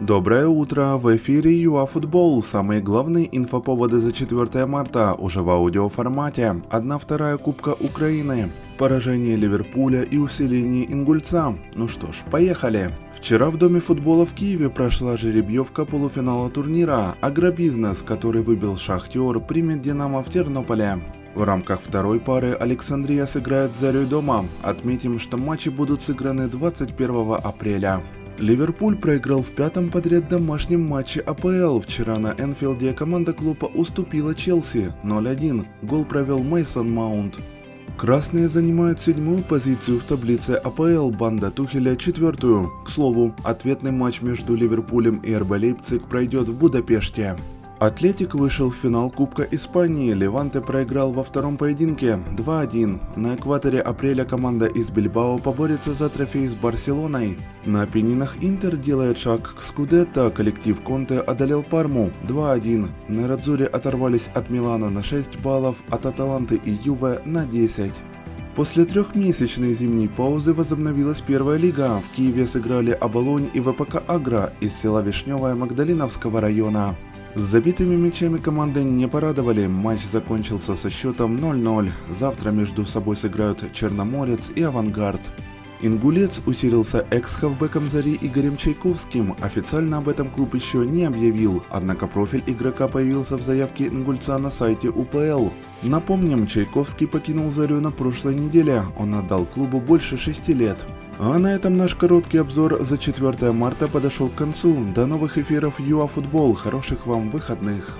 Доброе утро! В эфире ЮАФутбол. Самые главные инфоповоды за 4 марта уже в аудиоформате. 1-2 Кубка Украины. Поражение Ливерпуля и усиление Ингульца. Ну что ж, поехали! Вчера в Доме футбола в Киеве прошла жеребьевка полуфинала турнира «Агробизнес», который выбил «Шахтер», примет «Динамо» в Тернополе. В рамках второй пары Александрия сыграет с Зарей дома. Отметим, что матчи будут сыграны 21 апреля. Ливерпуль проиграл в пятом подряд домашнем матче АПЛ. Вчера на Энфилде команда клуба уступила Челси 0-1. Гол провел Мейсон Маунт. Красные занимают седьмую позицию в таблице АПЛ, банда Тухеля четвертую. К слову, ответный матч между Ливерпулем и РБ Лейпциг пройдет в Будапеште. Атлетик вышел в финал Кубка Испании, Леванте проиграл во втором поединке 2-1. На экваторе апреля команда из Бильбао поборется за трофей с Барселоной. На пенинах Интер делает шаг к Скудетто, коллектив Конте одолел Парму 2-1. На Радзуре оторвались от Милана на 6 баллов, от Аталанты и Юве на 10. После трехмесячной зимней паузы возобновилась первая лига. В Киеве сыграли Оболонь и ВПК Агра из села Вишневая Магдалиновского района. Забитыми мячами команды не порадовали, матч закончился со счетом 0-0. Завтра между собой сыграют Черноморец и Авангард. Ингулец усилился экс-хавбеком Зари Игорем Чайковским. Официально об этом клуб еще не объявил, однако профиль игрока появился в заявке Ингульца на сайте УПЛ. Напомним, Чайковский покинул Зарю на прошлой неделе, он отдал клубу больше шести лет. А на этом наш короткий обзор за 4 марта подошел к концу. До новых эфиров ЮАФутбол. Хороших вам выходных.